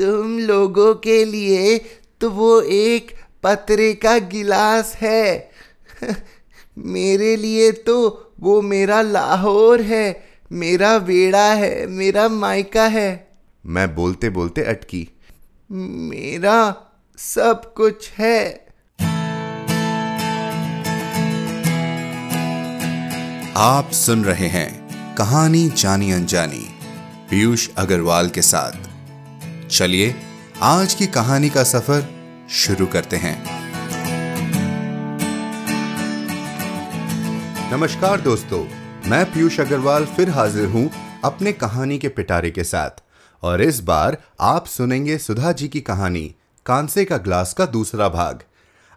तुम लोगों के लिए तो वो एक पतरे का गिलास है। मेरे लिए तो वो मेरा लाहौर है मेरा वेड़ा है मेरा मायका है। मैं बोलते बोलते अटकी। मेरा सब कुछ है। आप सुन रहे हैं कहानी जानी अनजानी पीयूष अग्रवाल के साथ। चलिए आज की कहानी का सफ़र शुरू करते हैं। नमस्कार दोस्तों, मैं पीयूष अग्रवाल फिर हाजिर हूँ अपने कहानी के पिटारे के साथ। और इस बार आप सुनेंगे सुधा जी की कहानी, कांसे का ग्लास का दूसरा भाग।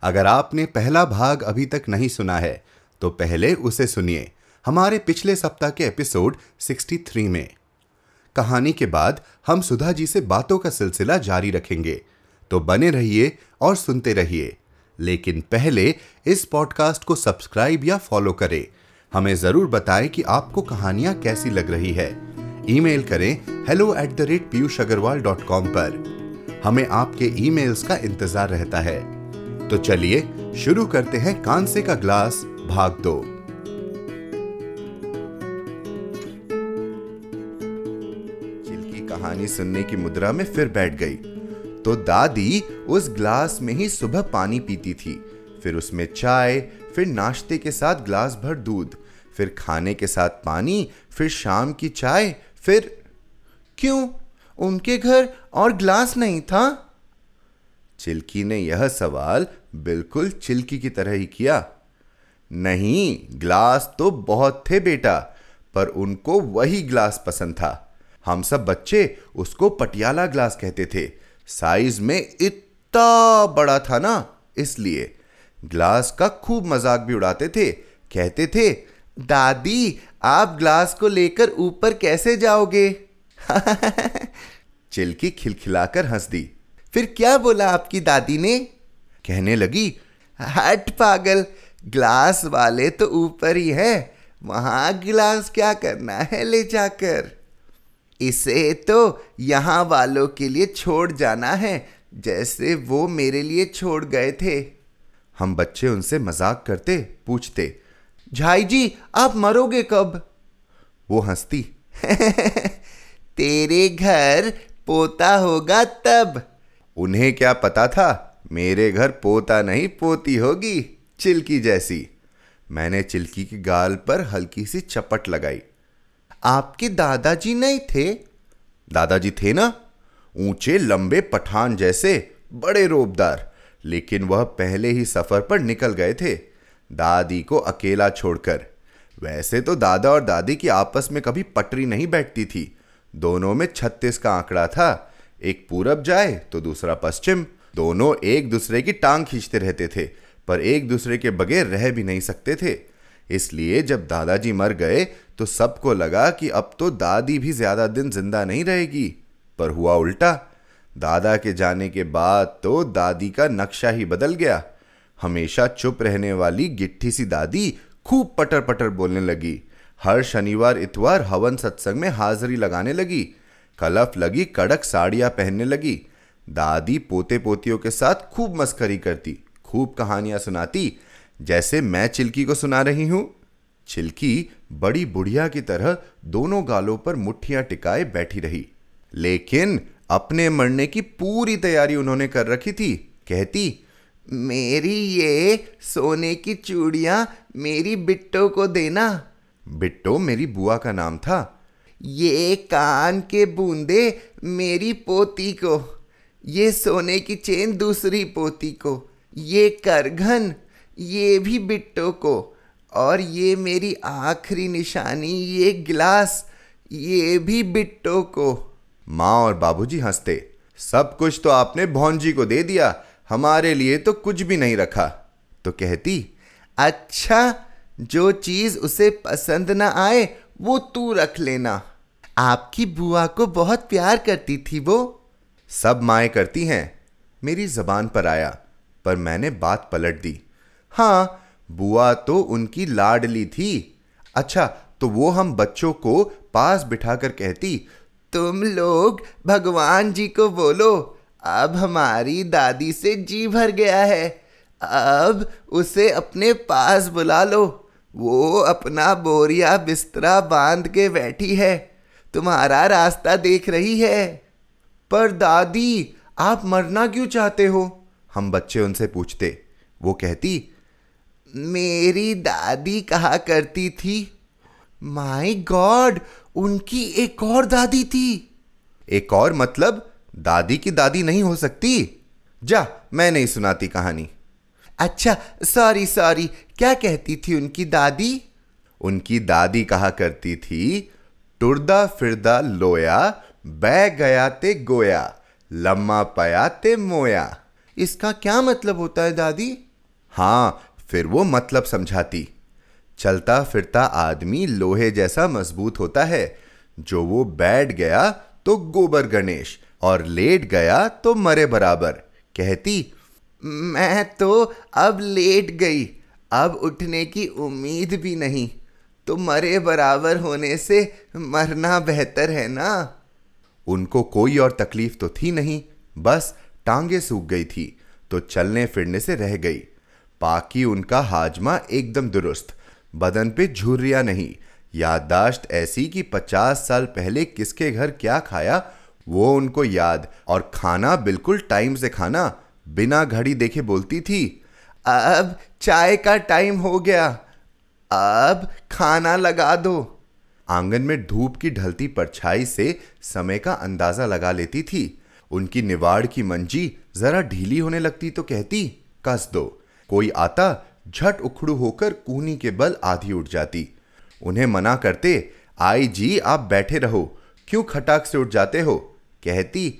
अगर आपने पहला भाग अभी तक नहीं सुना है तो पहले उसे सुनिए। हमारे पिछले सप्ताह के एपिसोड 63 में। कहानी के बाद हम सुधा जी से बातों का सिलसिला जारी रखेंगे। तो बने रहिए और सुनते रहिए। लेकिन पहले इस पॉडकास्ट को सब्सक्राइब या फॉलो करें। हमें ज़रूर बताएँ कि आपको कहानियाँ कैसी लग रही है। ईमेल करें hello at the rate Piyush Agarwal dot com पर। हमें आपके ईमेल्स का इंतज़ार रहता है। तो चलिए शुरू करते हैं कांसे का ग्लास, भाग दो। कहानी सुनने की मुद्रा में फिर बैठ गई। तो दादी उस ग्लास में ही सुबह पानी पीती थी। फिर उसमें चाय, फिर नाश्ते के साथ ग्लास भर दूध, फिर खाने के साथ पानी, फिर शाम की चाय, फिर क्यों? उनके घर और ग्लास नहीं था? चिल्की ने यह सवाल बिल्कुल चिल्की की तरह ही किया। नहीं, ग्लास तो बहुत थे बेटा, पर उनको वही ग्लास पसंद था। हम सब बच्चे उसको पटियाला ग्लास कहते थे। साइज़ में इतना बड़ा था ना, इसलिए। ग्लास का खूब मज़ाक भी उड़ाते थे। कहते थे, दादी, आप ग्लास को लेकर ऊपर कैसे जाओगे? चिल्की खिलखिलाकर हंस दी फिर क्या बोला आपकी दादी ने? कहने लगी, हट पागल, ग्लास वाले तो ऊपर ही है। वहाँ गिलास क्या करना है ले जाकर? इसे तो यहाँ वालों के लिए छोड़ जाना है, जैसे वो मेरे लिए छोड़ गए थे। हम बच्चे उनसे मज़ाक करते, पूछते, झाई जी, आप मरोगे कब? वो हंसती, तेरे घर पोता होगा तब। उन्हें क्या पता था? मेरे घर पोता नहीं, पोती होगी, चिल्की जैसी। मैंने चिल्की की गाल पर हल्की सी चपट लगाई। आपके दादाजी नहीं थे? दादाजी थे ना? ऊँचे, लंबे पठान जैसे, बड़े रोबदार। लेकिन वह पहले ही सफ़र पर निकल गए थे, दादी को अकेला छोड़कर। वैसे तो दादा और दादी की आपस में कभी पटरी नहीं बैठती थी। दोनों में छत्तीस का आंकड़ा था। एक पूरब जाए तो दूसरा पश्चिम। दोनों एक दूसरे की टांग खींचते रहते थे, पर एक दूसरे के बगैर रह भी नहीं सकते थे। इसलिए जब दादाजी मर गए तो सबको लगा कि अब तो दादी भी ज़्यादा दिन ज़िंदा नहीं रहेगी। पर हुआ उल्टा। दादा के जाने के बाद तो दादी का नक्शा ही बदल गया। हमेशा चुप रहने वाली गिट्ठी सी दादी खूब पटर पटर बोलने लगी। हर शनिवार, इतवार हवन सत्संग में हाजिरी लगाने लगी। कलफ लगी, कड़क साड़ियाँ पहनने लगी। दादी पोते पोतियों के साथ खूब मस्करी करती, खूब कहानियाँ सुनाती, जैसे मैं चिल्की को सुना रही हूँ। चिल्की बड़ी बुढ़िया की तरह दोनों गालों पर मुठ्ठियाँ टिकाए बैठी रही। लेकिन अपने मरने की पूरी तैयारी उन्होंने कर रखी थी। कहती, मेरी ये सोने की चूड़ियाँ मेरी बिट्टो को देना। बिट्टो मेरी बुआ का नाम था। ये कान के बूंदे मेरी पोती को, ये सोने की चेन दूसरी पोती को, ये करघन, ये भी बिट्टो को और ये मेरी आखिरी निशानी, ये गिलास, ये भी बिट्टो को। माँ और बाबूजी हँसते। सब कुछ तो आपने भौंजी को दे दिया, हमारे लिए तो कुछ भी नहीं रखा। तो कहती अच्छा जो चीज़ उसे पसंद ना आए, वो तू रख लेना। आपकी बुआ को बहुत प्यार करती थी वो। सब माए करती हैं। मेरी जबान पर आया, पर मैंने बात पलट दी। हाँ बुआ तो उनकी लाडली थी। अच्छा तो वो हम बच्चों को पास बिठाकर कहती, तुम लोग भगवान जी को बोलो, अब हमारी दादी से जी भर गया है, अब उसे अपने पास बुला लो। वो अपना बोरिया बिस्तरा बाँध के बैठी है, तुम्हारा रास्ता देख रही है। पर दादी, आप मरना क्यों चाहते हो? हम बच्चे उनसे पूछते। वो कहती मेरी दादी कहा करती थी माई गॉड उनकी एक और दादी थी। एक और मतलब दादी की दादी नहीं हो सकती? जा मैं नहीं सुनाती कहानी। अच्छा सॉरी सॉरी क्या कहती थी उनकी दादी? उनकी दादी कहा करती थी टुरदा फिरदा लोया बह गया ते गोया लम्मा पया ते मोया। इसका क्या मतलब होता है दादी? हाँ फिर वो मतलब समझाती, चलता फिरता आदमी लोहे जैसा मज़बूत होता है। जो वो बैठ गया तो गोबर गणेश और लेट गया तो मरे बराबर। कहती, मैं तो अब लेट गई, अब उठने की उम्मीद भी नहीं। तो मरे बराबर होने से मरना बेहतर है ना? उनको कोई और तकलीफ़ तो थी नहीं, बस टांगे सूख गई थी तो चलने फिरने से रह गई। पाकि उनका हाजमा एकदम दुरुस्त। बदन पे झुर्रिया नहीं। याददाश्त ऐसी कि पचास साल पहले किसके घर क्या खाया, वो उनको याद। और खाना बिल्कुल टाइम से खाना, बिना घड़ी देखे बोलती थी, अब चाय का टाइम हो गया। अब खाना लगा दो। आँगन में धूप की ढलती परछाई से समय का अंदाज़ा लगा लेती थी। उनकी निवाड़ की मंजी जरा ढीली होने लगती तो कहती, कस दो। कोई आता, झट उखड़ू होकर कूनी के बल आधी उठ जाती। उन्हें मना करते, आई जी, आप बैठे रहो। क्यों खटाक से उठ जाते हो? कहती,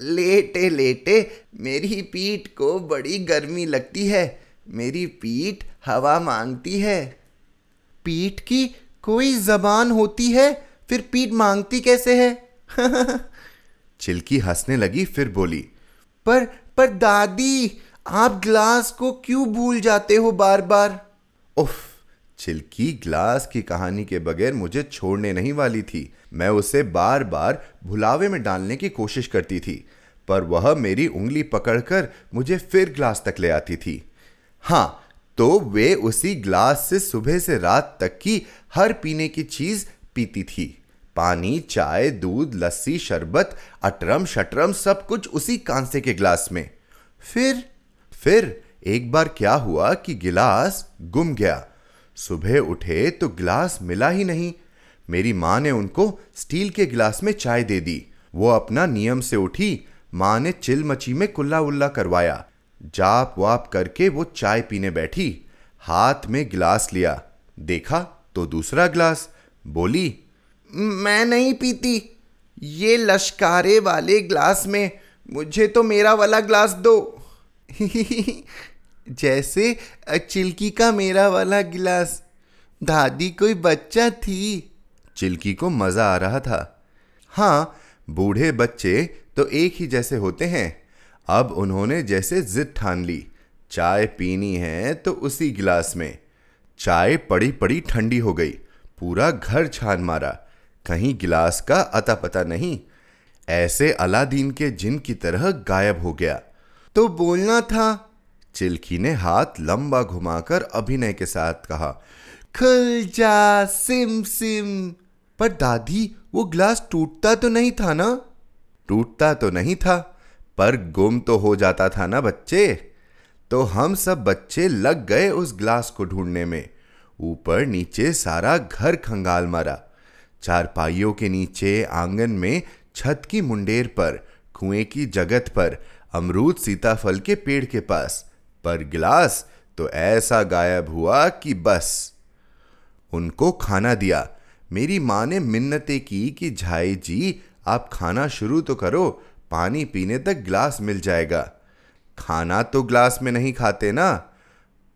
लेटे लेटे, मेरी पीठ को बड़ी गर्मी लगती है। मेरी पीठ हवा मांगती है। पीठ की कोई जबान होती है? फिर पीठ मांगती कैसे है? चिल्की हंसने लगी, फिर बोली, पर पर दादी आप ग्लास को क्यों भूल जाते हो बार बार उफ चिल्की ग्लास की कहानी के बगैर मुझे छोड़ने नहीं वाली थी। मैं उसे बार बार भुलावे में डालने की कोशिश करती थी, पर वह मेरी उंगली पकड़कर मुझे फिर ग्लास तक ले आती थी। हाँ तो वे उसी ग्लास से सुबह से रात तक की हर पीने की चीज़ पीती थी। पानी, चाय, दूध, लस्सी, शरबत अटरम शटरम सब कुछ उसी कांसे के ग्लास में। फिर फिर एक बार क्या हुआ कि गिलास गुम गया। सुबह उठे तो गिलास मिला ही नहीं। मेरी माँ ने उनको स्टील के गिलास में चाय दे दी। वो अपना नियम से उठी, माँ ने चिल मची में कुल्ला उल्ला करवाया। जाप वाप करके वो चाय पीने बैठी, हाथ में गिलास लिया। देखा तो दूसरा गिलास, बोली, मैं नहीं पीती। ये लश्कारे वाले गिलास में मुझे तो मेरा वाला गिलास दो। जैसे चिल्की का मेरा वाला गिलास। दादी कोई बच्चा थी। चिल्की को मज़ा आ रहा था। हाँ। बूढ़े बच्चे तो एक ही जैसे होते हैं। अब उन्होंने जैसे जिद ठान ली। चाय पीनी है तो उसी गिलास में। चाय पड़ी पड़ी ठंडी हो गई। पूरा घर छान मारा। कहीं गिलास का अता पता नहीं। ऐसे अलादीन के जिन की तरह गायब हो गया। तो बोलना था। चिल्की ने हाथ लंबा घुमाकर अभिनय के साथ कहा, खुल जा, सिम सिम। पर दादी, वो ग्लास टूटता तो नहीं था ना? टूटता तो नहीं था, पर गुम तो हो जाता था ना बच्चे? तो हम सब बच्चे लग गए उस ग्लास को ढूँढने में। ऊपर नीचे सारा घर खंगाल मारा। चारपाइयों के नीचे आँगन में छत की मुंडेर पर, कुएँ की जगत पर अमरूद सीताफल के पेड़ के पास, पर गिलास तो ऐसा गायब हुआ कि बस। उनको खाना दिया। मेरी माँ ने मिन्नतें की कि, झाई जी, आप खाना शुरू तो करो, पानी पीने तक ग्लास मिल जाएगा। खाना तो ग्लास में नहीं खाते ना?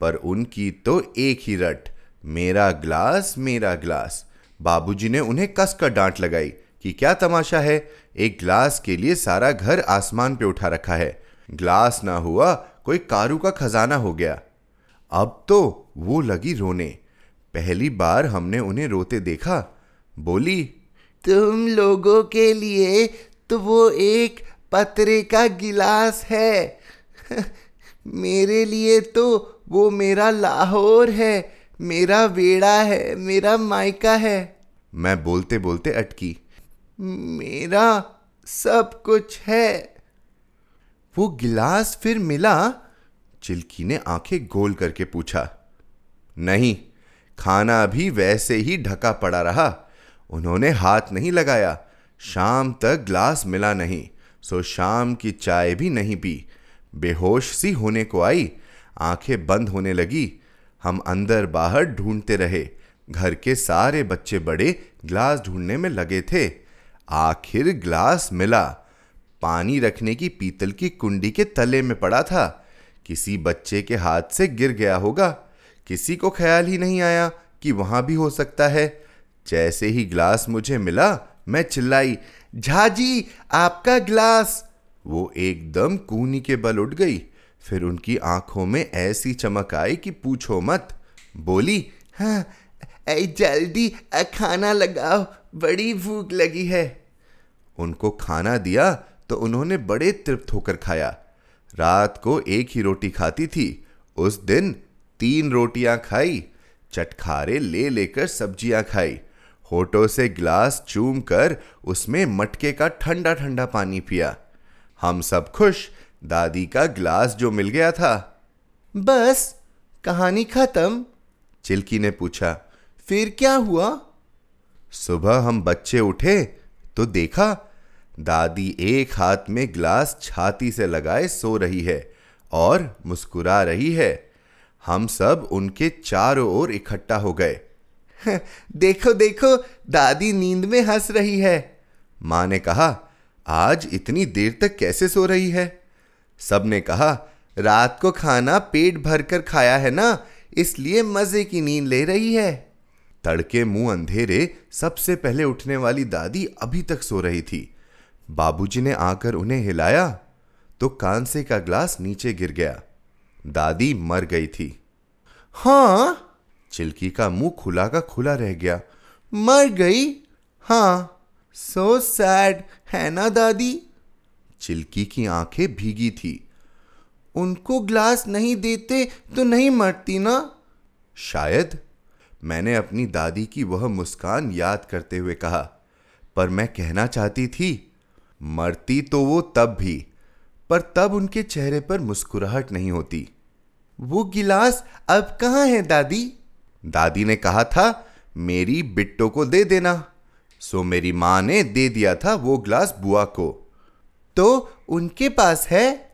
पर उनकी तो एक ही रट, मेरा ग्लास मेरा ग्लास। बाबूजी ने उन्हें कस कर डांट लगाई कि, क्या तमाशा है? एक ग्लास के लिए सारा घर आसमान पे उठा रखा है। ग्लास ना हुआ, कोई कारू का खजाना हो गया। अब तो वो लगी रोने। पहली बार हमने उन्हें रोते देखा। बोली, तुम लोगों के लिए तो वो एक पतरे का गिलास है। मेरे लिए तो वो मेरा लाहौर है। मेरा बेड़ा है, मेरा मायका है। मैं बोलते बोलते अटकी। मेरा सब कुछ है। वो गिलास फिर मिला। चिल्की ने आँखें गोल करके पूछा, नहीं, खाना भी वैसे ही ढका पड़ा रहा। उन्होंने हाथ नहीं लगाया। शाम तक ग्लास मिला नहीं, सो शाम की चाय भी नहीं पी। बेहोश सी होने को आई। आँखें बंद होने लगी। हम अंदर बाहर ढूंढते रहे। घर के सारे बच्चे बड़े ग्लास ढूँढने में लगे थे। आखिर ग्लास मिला। पानी रखने की पीतल की कुंडी के तले में पड़ा था। किसी बच्चे के हाथ से गिर गया होगा। किसी को ख्याल ही नहीं आया कि वहाँ भी हो सकता है। जैसे ही ग्लास मुझे मिला, मैं चिल्लाई, झाजी, आपका ग्लास! वो एकदम कूनी के बल उठ गई। फिर उनकी आँखों में ऐसी चमक आई कि पूछो मत। बोली हाँ जल्दी खाना लगाओ। बड़ी भूख लगी है। उनको खाना दिया तो उन्होंने बड़े तृप्त होकर खाया। रात को एक ही रोटी खाती थी। उस दिन तीन रोटियाँ खाई चटखारे ले लेकर सब्ज़ियाँ खाई। होठों से गिलास चूम कर उसमें मटके का ठंडा ठंडा पानी पिया। हम सब खुश दादी का गिलास जो मिल गया था। बस कहानी खत्म। चिल्की ने पूछा फिर क्या हुआ? सुबह हम बच्चे उठे तो देखा दादी एक हाथ में ग्लास छाती से लगाए सो रही है और मुस्कुरा रही है। हम सब उनके चारों ओर इकट्ठा हो गए। देखो देखो दादी नींद में हंस रही है। माँ ने कहा आज इतनी देर तक कैसे सो रही है? सबने कहा रात को खाना पेट भरकर खाया है ना इसलिए मज़े की नींद ले रही है। तड़के मुँह अंधेरे सबसे पहले उठने वाली दादी अभी तक सो रही थी। बाबूजी ने आकर उन्हें हिलाया तो कांसे का ग्लास नीचे गिर गया। दादी मर गई थी। हाँ? चिल्की का मुँह खुला का खुला रह गया। मर गई? हाँ। सो सैड है ना दादी? चिल्की की आँखें भीगी थी। उनको ग्लास नहीं देते तो नहीं मरती ना? शायद मैंने अपनी दादी की वह मुस्कान याद करते हुए कहा, पर मैं कहना चाहती थी, मरती तो वो तब भी, पर तब उनके चेहरे पर मुस्कुराहट नहीं होती। वो गिलास अब कहाँ है, दादी? दादी ने कहा था, मेरी बिट्टो को दे देना। सो मेरी माँ ने दे दिया था वो गिलास बुआ को। तो उनके पास है?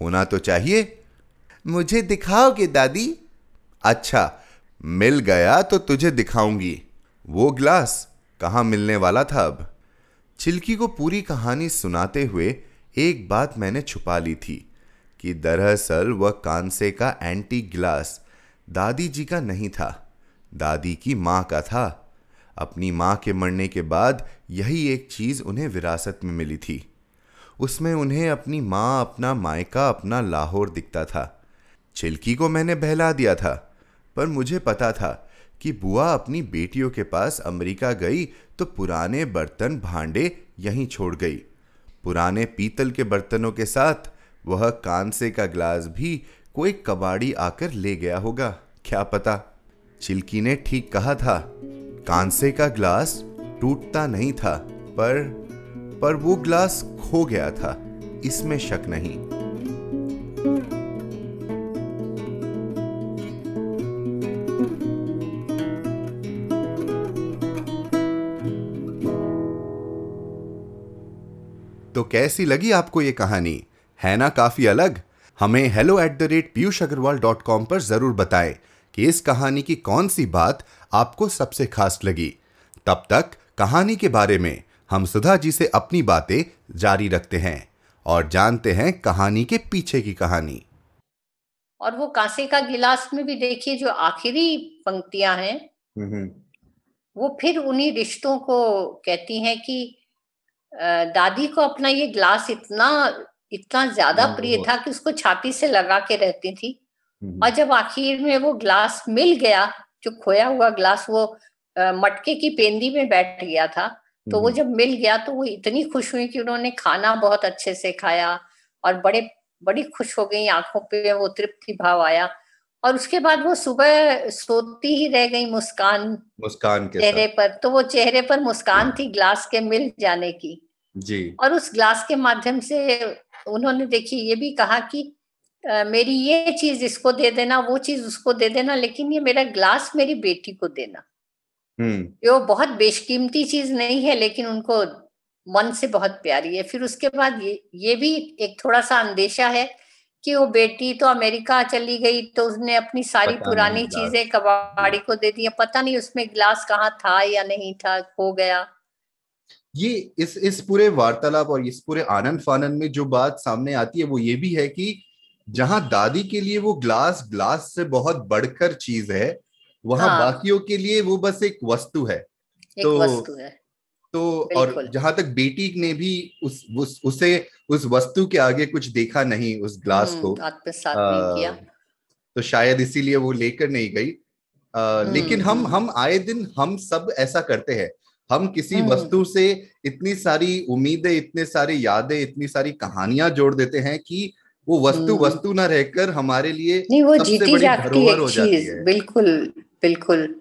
होना तो चाहिए। मुझे दिखाओगे, दादी? अच्छा मिल गया तो तुझे दिखाऊँगी। वो ग्लास कहाँ मिलने वाला था अब? चिल्की को पूरी कहानी सुनाते हुए एक बात मैंने छुपा ली थी कि दरअसल वह कांसे का एंटी ग्लास दादी जी का नहीं था। दादी की माँ का था। अपनी माँ के मरने के बाद यही एक चीज़ उन्हें विरासत में मिली थी। उसमें उन्हें अपनी माँ, अपना मायका, अपना लाहौर दिखता था। चिल्की को मैंने बहला दिया था। पर मुझे पता था कि बुआ अपनी बेटियों के पास अमेरिका गई तो पुराने बर्तन भांडे यहीं छोड़ गई। पुराने पीतल के बर्तनों के साथ वह कांसे का ग्लास भी कोई कबाड़ी आकर ले गया होगा, क्या पता? चिल्की ने ठीक कहा था, कांसे का ग्लास टूटता नहीं था, पर पर वो ग्लास खो गया था, इसमें शक नहीं। तो कैसी लगी आपको ये कहानी? है ना काफ़ी अलग? हमें hello at the rate Piyush Agarwal dot com पर ज़रूर बताएँ कि इस कहानी की कौन सी बात आपको सबसे खास लगी। तब तक कहानी के बारे में हम सुधा जी से अपनी बातें जारी रखते हैं और जानते हैं कहानी के पीछे की कहानी। और वो कांसे का गिलास में भी देखिए जो आखिरी पंक्तियाँ हैं। वो फिर उन्हीं रिश्तों को कहती हैं कि दादी को अपना ये ग्लास इतना इतना ज़्यादा हाँ, प्रिय था कि उसको छाती से लगा के रहती थी। और जब आखिर में वो ग्लास मिल गया जो खोया हुआ ग्लास वो मटके की पेंदी में बैठ गया था तो वो जब मिल गया तो वो इतनी खुश हुई कि उन्होंने खाना बहुत अच्छे से खाया और बड़े बड़ी खुश हो गई आँखों पे वो तृप्ति भाव आया। और उसके बाद वो सुबह सोती ही रह गई मुस्कान मुस्कान के चेहरे पर। तो वो चेहरे पर मुस्कान थी ग्लास के मिल जाने की। जी। और उस ग्लास के माध्यम से उन्होंने देखिए ये भी कहा कि आ, मेरी ये चीज़ इसको दे देना वो चीज़ उसको दे देना लेकिन ये मेरा ग्लास मेरी बेटी को देना। हम्म। वो बहुत बेशकीमती चीज़ नहीं है लेकिन उनको मन से बहुत प्यारी है। फिर उसके बाद ये ये भी एक थोड़ा सा अंदेशा है कि वो बेटी तो अमेरिका चली गई तो उसने अपनी सारी पुरानी चीज़ें कबाड़ी को दे दी। पता नहीं उसमें ग्लास कहाँ था या नहीं था खो गया। ये इस इस पूरे वार्तालाप और इस पूरे आनंद फानंद में जो बात सामने आती है वो ये भी है कि जहाँ दादी के लिए वो ग्लास ग्लास से बहुत बढ़कर चीज़ है वहाँ हाँ। बाकियों के लिए वो बस एक वस्तु है। एक तो वस्तु है। तो और जहाँ तक बेटी ने भी उस, उस उसे उस वस्तु के आगे कुछ देखा नहीं उस ग्लास को आत्मसात नहीं किया। तो शायद इसीलिए वो लेकर नहीं गई। आ, लेकिन हम हम आए दिन हम सब ऐसा करते हैं। हम किसी वस्तु से इतनी सारी उम्मीदें इतने सारी यादें इतनी सारी कहानियाँ जोड़ देते हैं कि वो वस्तु वस्तु ना रहकर हमारे लिए नहीं वो जीती जाती एक चीज़ बिल्कुल बिल्कुल।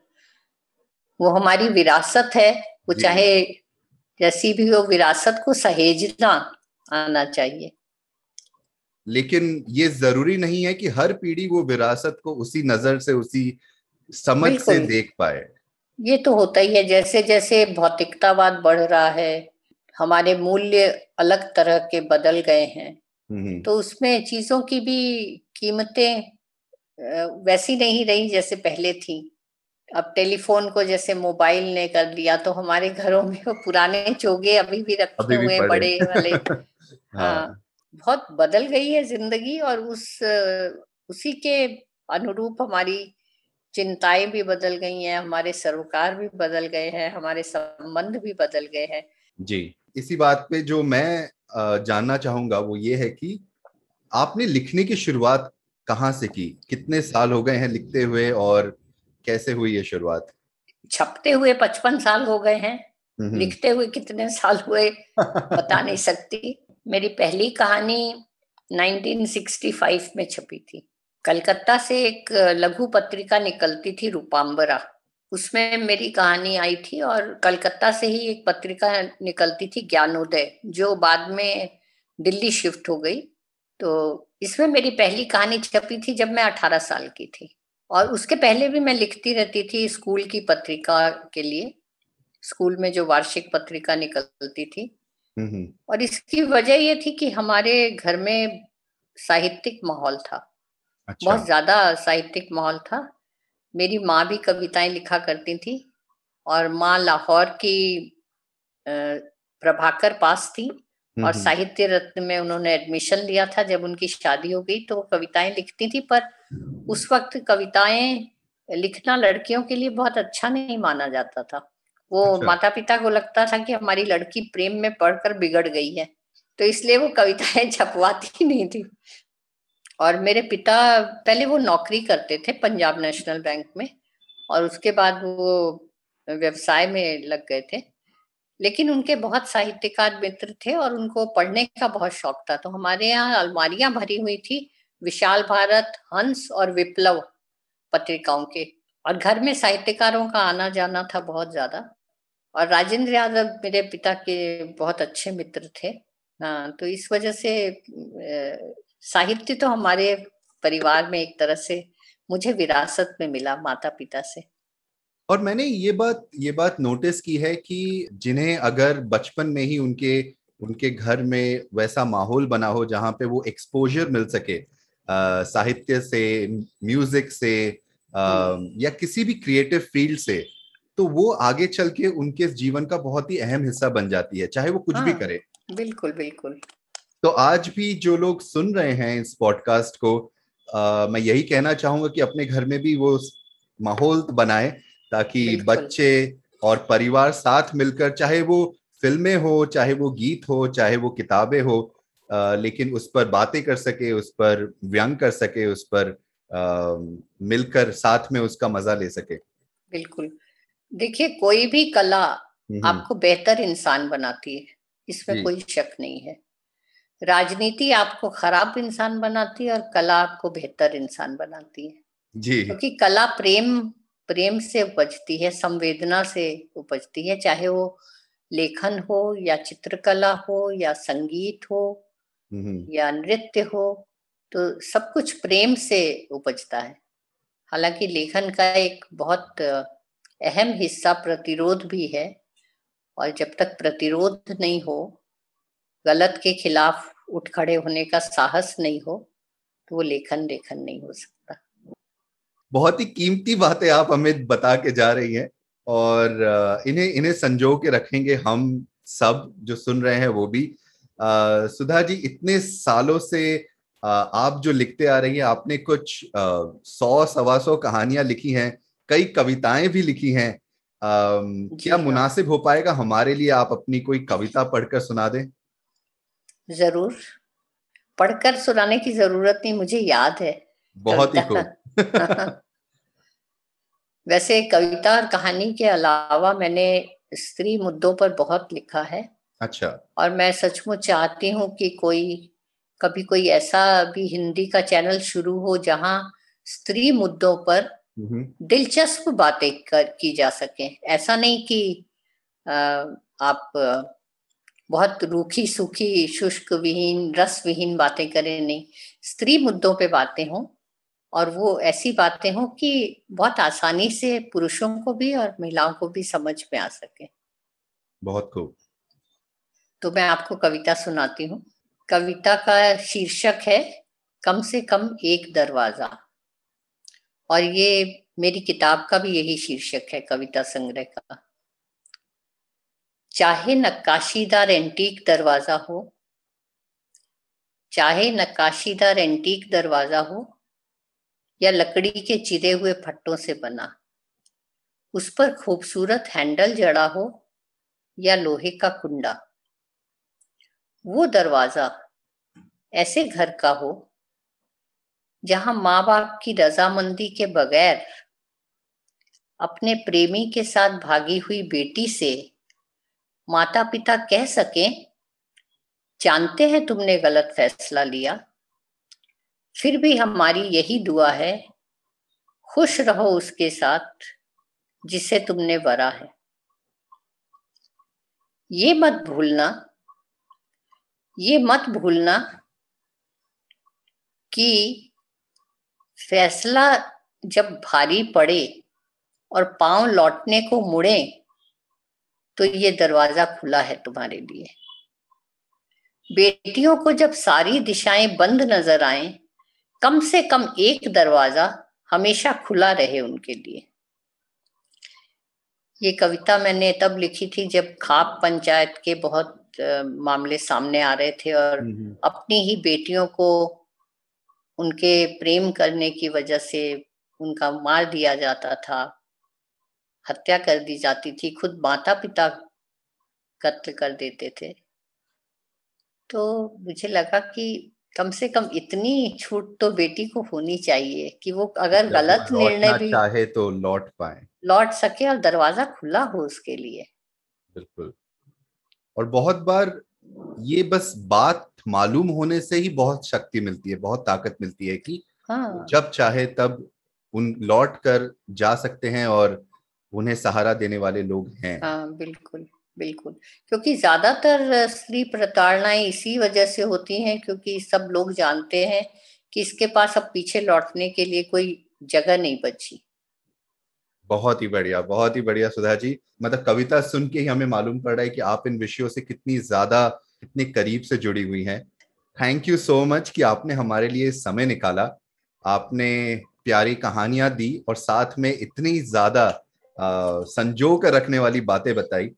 वो हमारी विरासत है। वो चाहे जैसी भी हो विरासत को सहेजना आना चाहिए। लेकिन ये ज़रूरी नहीं है कि हर पीढ़ी वो विरासत को उसी नज़र से उसी समझ से देख पाए। ये तो होता ही है जैसे जैसे भौतिकतावाद बढ़ रहा है हमारे मूल्य अलग तरह के बदल गए हैं। हम्म। तो उसमें चीज़ों की भी कीमतें वैसी नहीं रही जैसे पहले थी। अब टेलीफोन को जैसे मोबाइल ने कर लिया तो हमारे घरों में वो पुराने चोगे अभी भी रखे अभी हुए बड़े वाले। हाँ।, हाँ। बहुत बदल गई है ज़िंदगी और उस उसी के अनुरूप हमारी चिंताएँ भी बदल गई हैं हमारे सरोकार भी बदल गए हैं हमारे संबंध भी बदल गए हैं। जी। इसी बात पे जो मैं जानना चाहूँगा वो ये है कि आपने लिखने की शुरुआत कहाँ से की? कितने साल हो गए हैं लिखते हुए और कैसे हुई ये शुरुआत? छपते हुए पचपन साल हो गए हैं। लिखते हुए कितने साल हुए? बता नहीं सकती। मेरी पहली कहानी 1965 में छपी थी। कलकत्ता से एक लघु पत्रिका निकलती थी रूपांबरा। उसमें मेरी कहानी आई थी और कलकत्ता से ही एक पत्रिका निकलती थी ज्ञानोदय जो बाद में दिल्ली शिफ्ट हो गई। तो इसमें मेरी पहली कहानी छपी थी जब मैं अठारह साल की थी। और उसके पहले भी मैं लिखती रहती थी स्कूल की पत्रिका के लिए स्कूल में जो वार्षिक पत्रिका निकलती थी। और इसकी वजह ये थी कि हमारे घर में साहित्यिक माहौल था। अच्छा। बहुत ज़्यादा साहित्यिक माहौल था। मेरी माँ भी कविताएँ लिखा करती थी और माँ लाहौर की प्रभाकर पास थी और साहित्य रत्न में उन्होंने एडमिशन लिया था। जब उनकी शादी हो गई तो कविताएँ लिखती थी पर उस वक्त कविताएँ लिखना लड़कियों के लिए बहुत अच्छा नहीं माना जाता था। वो अच्छा। माता पिता को लगता था कि हमारी लड़की प्रेम में पढ़कर बिगड़ गई है तो इसलिए वो कविताएँ छपवाती नहीं थी। और मेरे पिता पहले वो नौकरी करते थे पंजाब नेशनल बैंक में और उसके बाद वो व्यवसाय में लग गए थे। लेकिन उनके बहुत साहित्यकार मित्र थे और उनको पढ़ने का बहुत शौक था तो हमारे यहाँ अलमारियाँ भरी हुई थी विशाल भारत, हंस और विप्लव पत्रिकाओं के। और घर में साहित्यकारों का आना जाना था बहुत ज़्यादा। और राजेंद्र यादव मेरे पिता के बहुत अच्छे मित्र थे। हाँ तो इस वजह से साहित्य तो हमारे परिवार में एक तरह से मुझे विरासत में मिला माता पिता से। और मैंने ये बात ये बात नोटिस की है कि जिन्हें अगर बचपन में ही उनके उनके घर में वैसा माहौल बना हो जहाँ पे वो एक्सपोजर मिल सके साहित्य से म्यूज़िक से आ, या किसी भी क्रिएटिव फ़ील्ड से तो वो आगे चल के उनके जीवन का बहुत ही अहम हिस्सा बन जाती है चाहे वो कुछ हाँ, भी करे। बिल्कुल बिल्कुल। तो आज भी जो लोग सुन रहे हैं इस पॉडकास्ट को आ, मैं यही कहना चाहूँगा कि अपने घर में भी वो माहौल बनाए ताकि बच्चे और परिवार साथ मिलकर चाहे वो फ़िल्में हो चाहे वो गीत हो चाहे वो किताबें हो लेकिन उस पर बातें कर सके उस पर व्यंग कर सके उस पर मिलकर साथ में उसका मज़ा ले सके। बिल्कुल। देखिए कोई भी कला। आपको बेहतर इंसान बनाती है इसमें कोई शक नहीं है। राजनीति आपको खराब इंसान बनाती है और कला आपको बेहतर इंसान बनाती है। जी। क्योंकि कला प्रेम प्रेम से उपजती है संवेदना से उपजती है चाहे वो लेखन हो या चित्रकला हो या संगीत हो। या नृत्य हो तो सब कुछ प्रेम से उपजता है। हालाँकि लेखन का एक बहुत अहम हिस्सा प्रतिरोध भी है और जब तक प्रतिरोध नहीं हो गलत के खिलाफ उठ खड़े होने का साहस नहीं हो तो वो लेखन लेखन नहीं हो सकता। बहुत ही कीमती बातें आप हमें बता के जा रही हैं और इन्हें इन्हें संजो के रखेंगे हम सब जो सुन रहे हैं वो भी। सुधा जी इतने सालों से आप जो लिखते आ रही हैं आपने कुछ सौ सवा सौ कहानियाँ लिखी हैं कई कविताएँ भी लिखी हैं क्या हाँ। मुनासिब हो पाएगा हमारे लिए आप अपनी कोई कविता पढ़कर सुना दें? ज़रूर। पढ़कर सुनाने की ज़रूरत नहीं मुझे याद है बहुत ही खूब। वैसे कविता और कहानी के अलावा मैंने स्त्री मुद्दों पर बहुत लिखा है। अच्छा। और मैं सचमुच चाहती हूँ कि कोई कभी कोई ऐसा भी हिंदी का चैनल शुरू हो जहाँ स्त्री मुद्दों पर दिलचस्प बातें कर की जा सके। ऐसा नहीं कि आ, आप बहुत रूखी सूखी शुष्क विहीन रस विहीन बातें करें नहीं। स्त्री मुद्दों पे बातें हों और वो ऐसी बातें हों कि बहुत आसानी से पुरुषों को भी और महिलाओं को भी समझ में आ सके। बहुत खूब। तो मैं आपको कविता सुनाती हूँ। कविता का शीर्षक है, कम से कम एक दरवाज़ा। और ये मेरी किताब का भी यही शीर्षक है, कविता संग्रह का। चाहे नक्काशीदार एंटीक दरवाज़ा हो, चाहे नक्काशीदार एंटीक दरवाज़ा हो, या लकड़ी के चिरे हुए फट्टों से बना, उस पर खूबसूरत हैंडल जड़ा हो, या लोहे का कुंडा। वो दरवाज़ा ऐसे घर का हो जहाँ माँ बाप की रजामंदी के बगैर अपने प्रेमी के साथ भागी हुई बेटी से माता पिता कह सके, जानते हैं तुमने गलत फैसला लिया, फिर भी हमारी यही दुआ है, खुश रहो उसके साथ जिसे तुमने वरा है। ये मत भूलना ये मत भूलना कि फैसला जब भारी पड़े और पाँव लौटने को मुड़े तो ये दरवाज़ा खुला है तुम्हारे लिए। बेटियों को जब सारी दिशाएँ बंद नज़र आए, कम से कम एक दरवाज़ा हमेशा खुला रहे उनके लिए। ये कविता मैंने तब लिखी थी जब खाप पंचायत के बहुत मामले सामने आ रहे थे और हम्म, हम्म। अपनी ही बेटियों को उनके प्रेम करने की वजह से उनका मार दिया जाता था हत्या कर दी जाती थी खुद माता पिता कत्ल कर देते थे। तो मुझे लगा कि कम से कम इतनी छूट तो बेटी को होनी चाहिए कि वो अगर गलत निर्णय भी चाहे तो लौट पाए। लौट सके और दरवाज़ा खुला हो उसके लिए। बिल्कुल। और बहुत बार ये बस बात मालूम होने से ही बहुत शक्ति मिलती है बहुत ताकत मिलती है कि हाँ। जब चाहे तब उन लौट कर जा सकते हैं और उन्हें सहारा देने वाले लोग हैं। हाँ बिल्कुल बिल्कुल। क्योंकि ज़्यादातर स्त्री प्रताड़नाएँ इसी वजह से होती हैं क्योंकि सब लोग जानते हैं कि इसके पास अब पीछे लौटने के लिए कोई जगह नहीं बची। बहुत ही बढ़िया, बहुत ही बढ़िया सुधा जी। मतलब कविता सुन के ही हमें मालूम पड़ रहा है कि आप इन विषयों से कितनी ज़्यादा, कितने करीब से जुड़ी हुई हैं। थैंक यू सो मच कि आपने हमारे लिए समय निकाला। आपने प्यारी कहानियाँ दी और साथ में इतनी ज़्यादा संजो कर रखने वाली बातें बताई।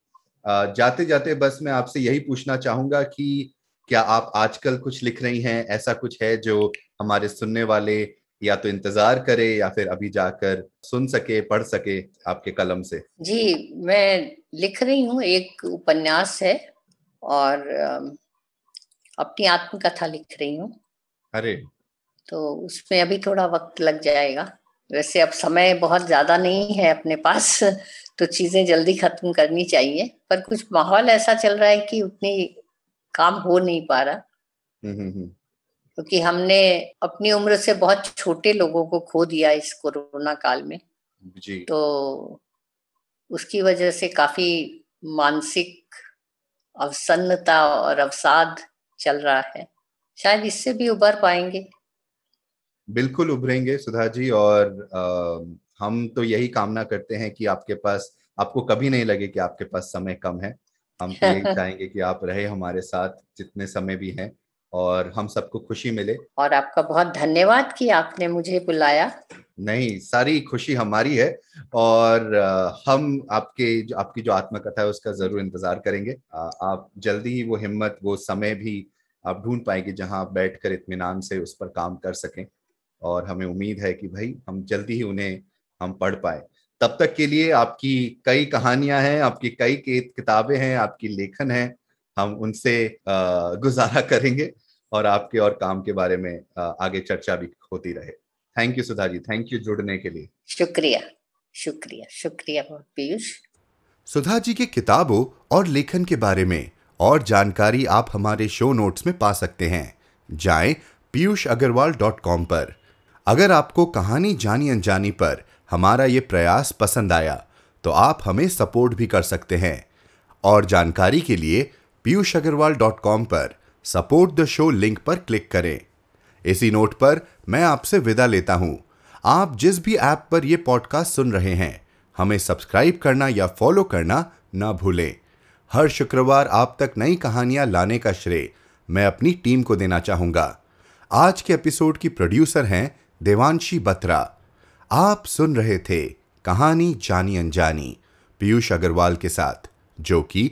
जाते जाते बस मैं आपसे यही पूछना चाहूँगा कि क्या आप आजकल कुछ लिख रही हैं? ऐसा कुछ है जो हमारे सुनने वाले या तो इंतज़ार करे या फिर अभी जाकर सुन सके पढ़ सके आपके कलम से। जी मैं लिख रही हूँ एक उपन्यास है और अपनी आत्मकथा लिख रही हूँ। अरे! तो उसमें अभी थोड़ा वक्त लग जाएगा। वैसे अब समय बहुत ज़्यादा नहीं है अपने पास तो चीज़ें जल्दी खत्म करनी चाहिए पर कुछ माहौल ऐसा चल रहा है कि उतनी काम हो नहीं पा रहा। हम्म, हम्म, हम्म। क्योंकि हमने अपनी उम्र से बहुत छोटे लोगों को खो दिया इस कोरोना काल में। जी। तो उसकी वजह से काफ़ी मानसिक अवसन्नता और अवसाद चल रहा है। शायद इससे भी उबर पाएँगे। बिल्कुल उभरेंगे सुधा जी और आ, हम तो यही कामना करते हैं कि आपके पास आपको कभी नहीं लगे कि आपके पास समय कम है। हम तो यही चाहेंगे कि आप रहे हमारे साथ जितने समय भी हैं। और हम सबको खुशी मिले। और आपका बहुत धन्यवाद कि आपने मुझे बुलाया। नहीं सारी खुशी हमारी है और हम आपके जो आपकी जो आत्मकथा है उसका ज़रूर इंतज़ार करेंगे। आप जल्दी ही वो हिम्मत वो समय भी आप ढूंढ पाएँगे जहाँ आप बैठ कर इतमान से उस पर काम कर सकें। और हमें उम्मीद है कि भाई हम जल्दी ही उन्हें हम पढ़ पाए। तब तक के लिए आपकी कई कहानियाँ हैं आपकी कई किताबें हैं आपकी लेखन है। हम उनसे गुजारा करेंगे और आपके और काम के बारे में आगे चर्चा भी होती रहे। Thank you Sudha ji. Thank you जुड़ने के लिए। शुक्रिया। शुक्रिया। शुक्रिया पीयूष। सुधा जी की किताबों और लेखन के बारे में और जानकारी आप हमारे शो नोट्स में पा सकते हैं। जाएँ पीयूष अग्रवाल डॉट कॉम पर। अगर आपको कहानी जानी अनजानी पर हमारा ये प्रयास पसंद आया तो आप हमें सपोर्ट भी कर सकते हैं। और जानकारी के लिए पीयूष अग्रवाल डॉट कॉम पर सपोर्ट द शो लिंक पर क्लिक करें। इसी नोट पर मैं आपसे विदा लेता हूँ। आप जिस भी ऐप पर यह पॉडकास्ट सुन रहे हैं, हमें सब्सक्राइब करना या फॉलो करना ना भूलें। हर शुक्रवार आप तक नई कहानियाँ लाने का श्रेय मैं अपनी टीम को देना चाहूँगा। आज के एपिसोड की प्रोड्यूसर हैं देवांशी बत्रा। आप सुन रहे थे कहानी जानी अनजानी पीयूष अग्रवाल के साथ, जो कि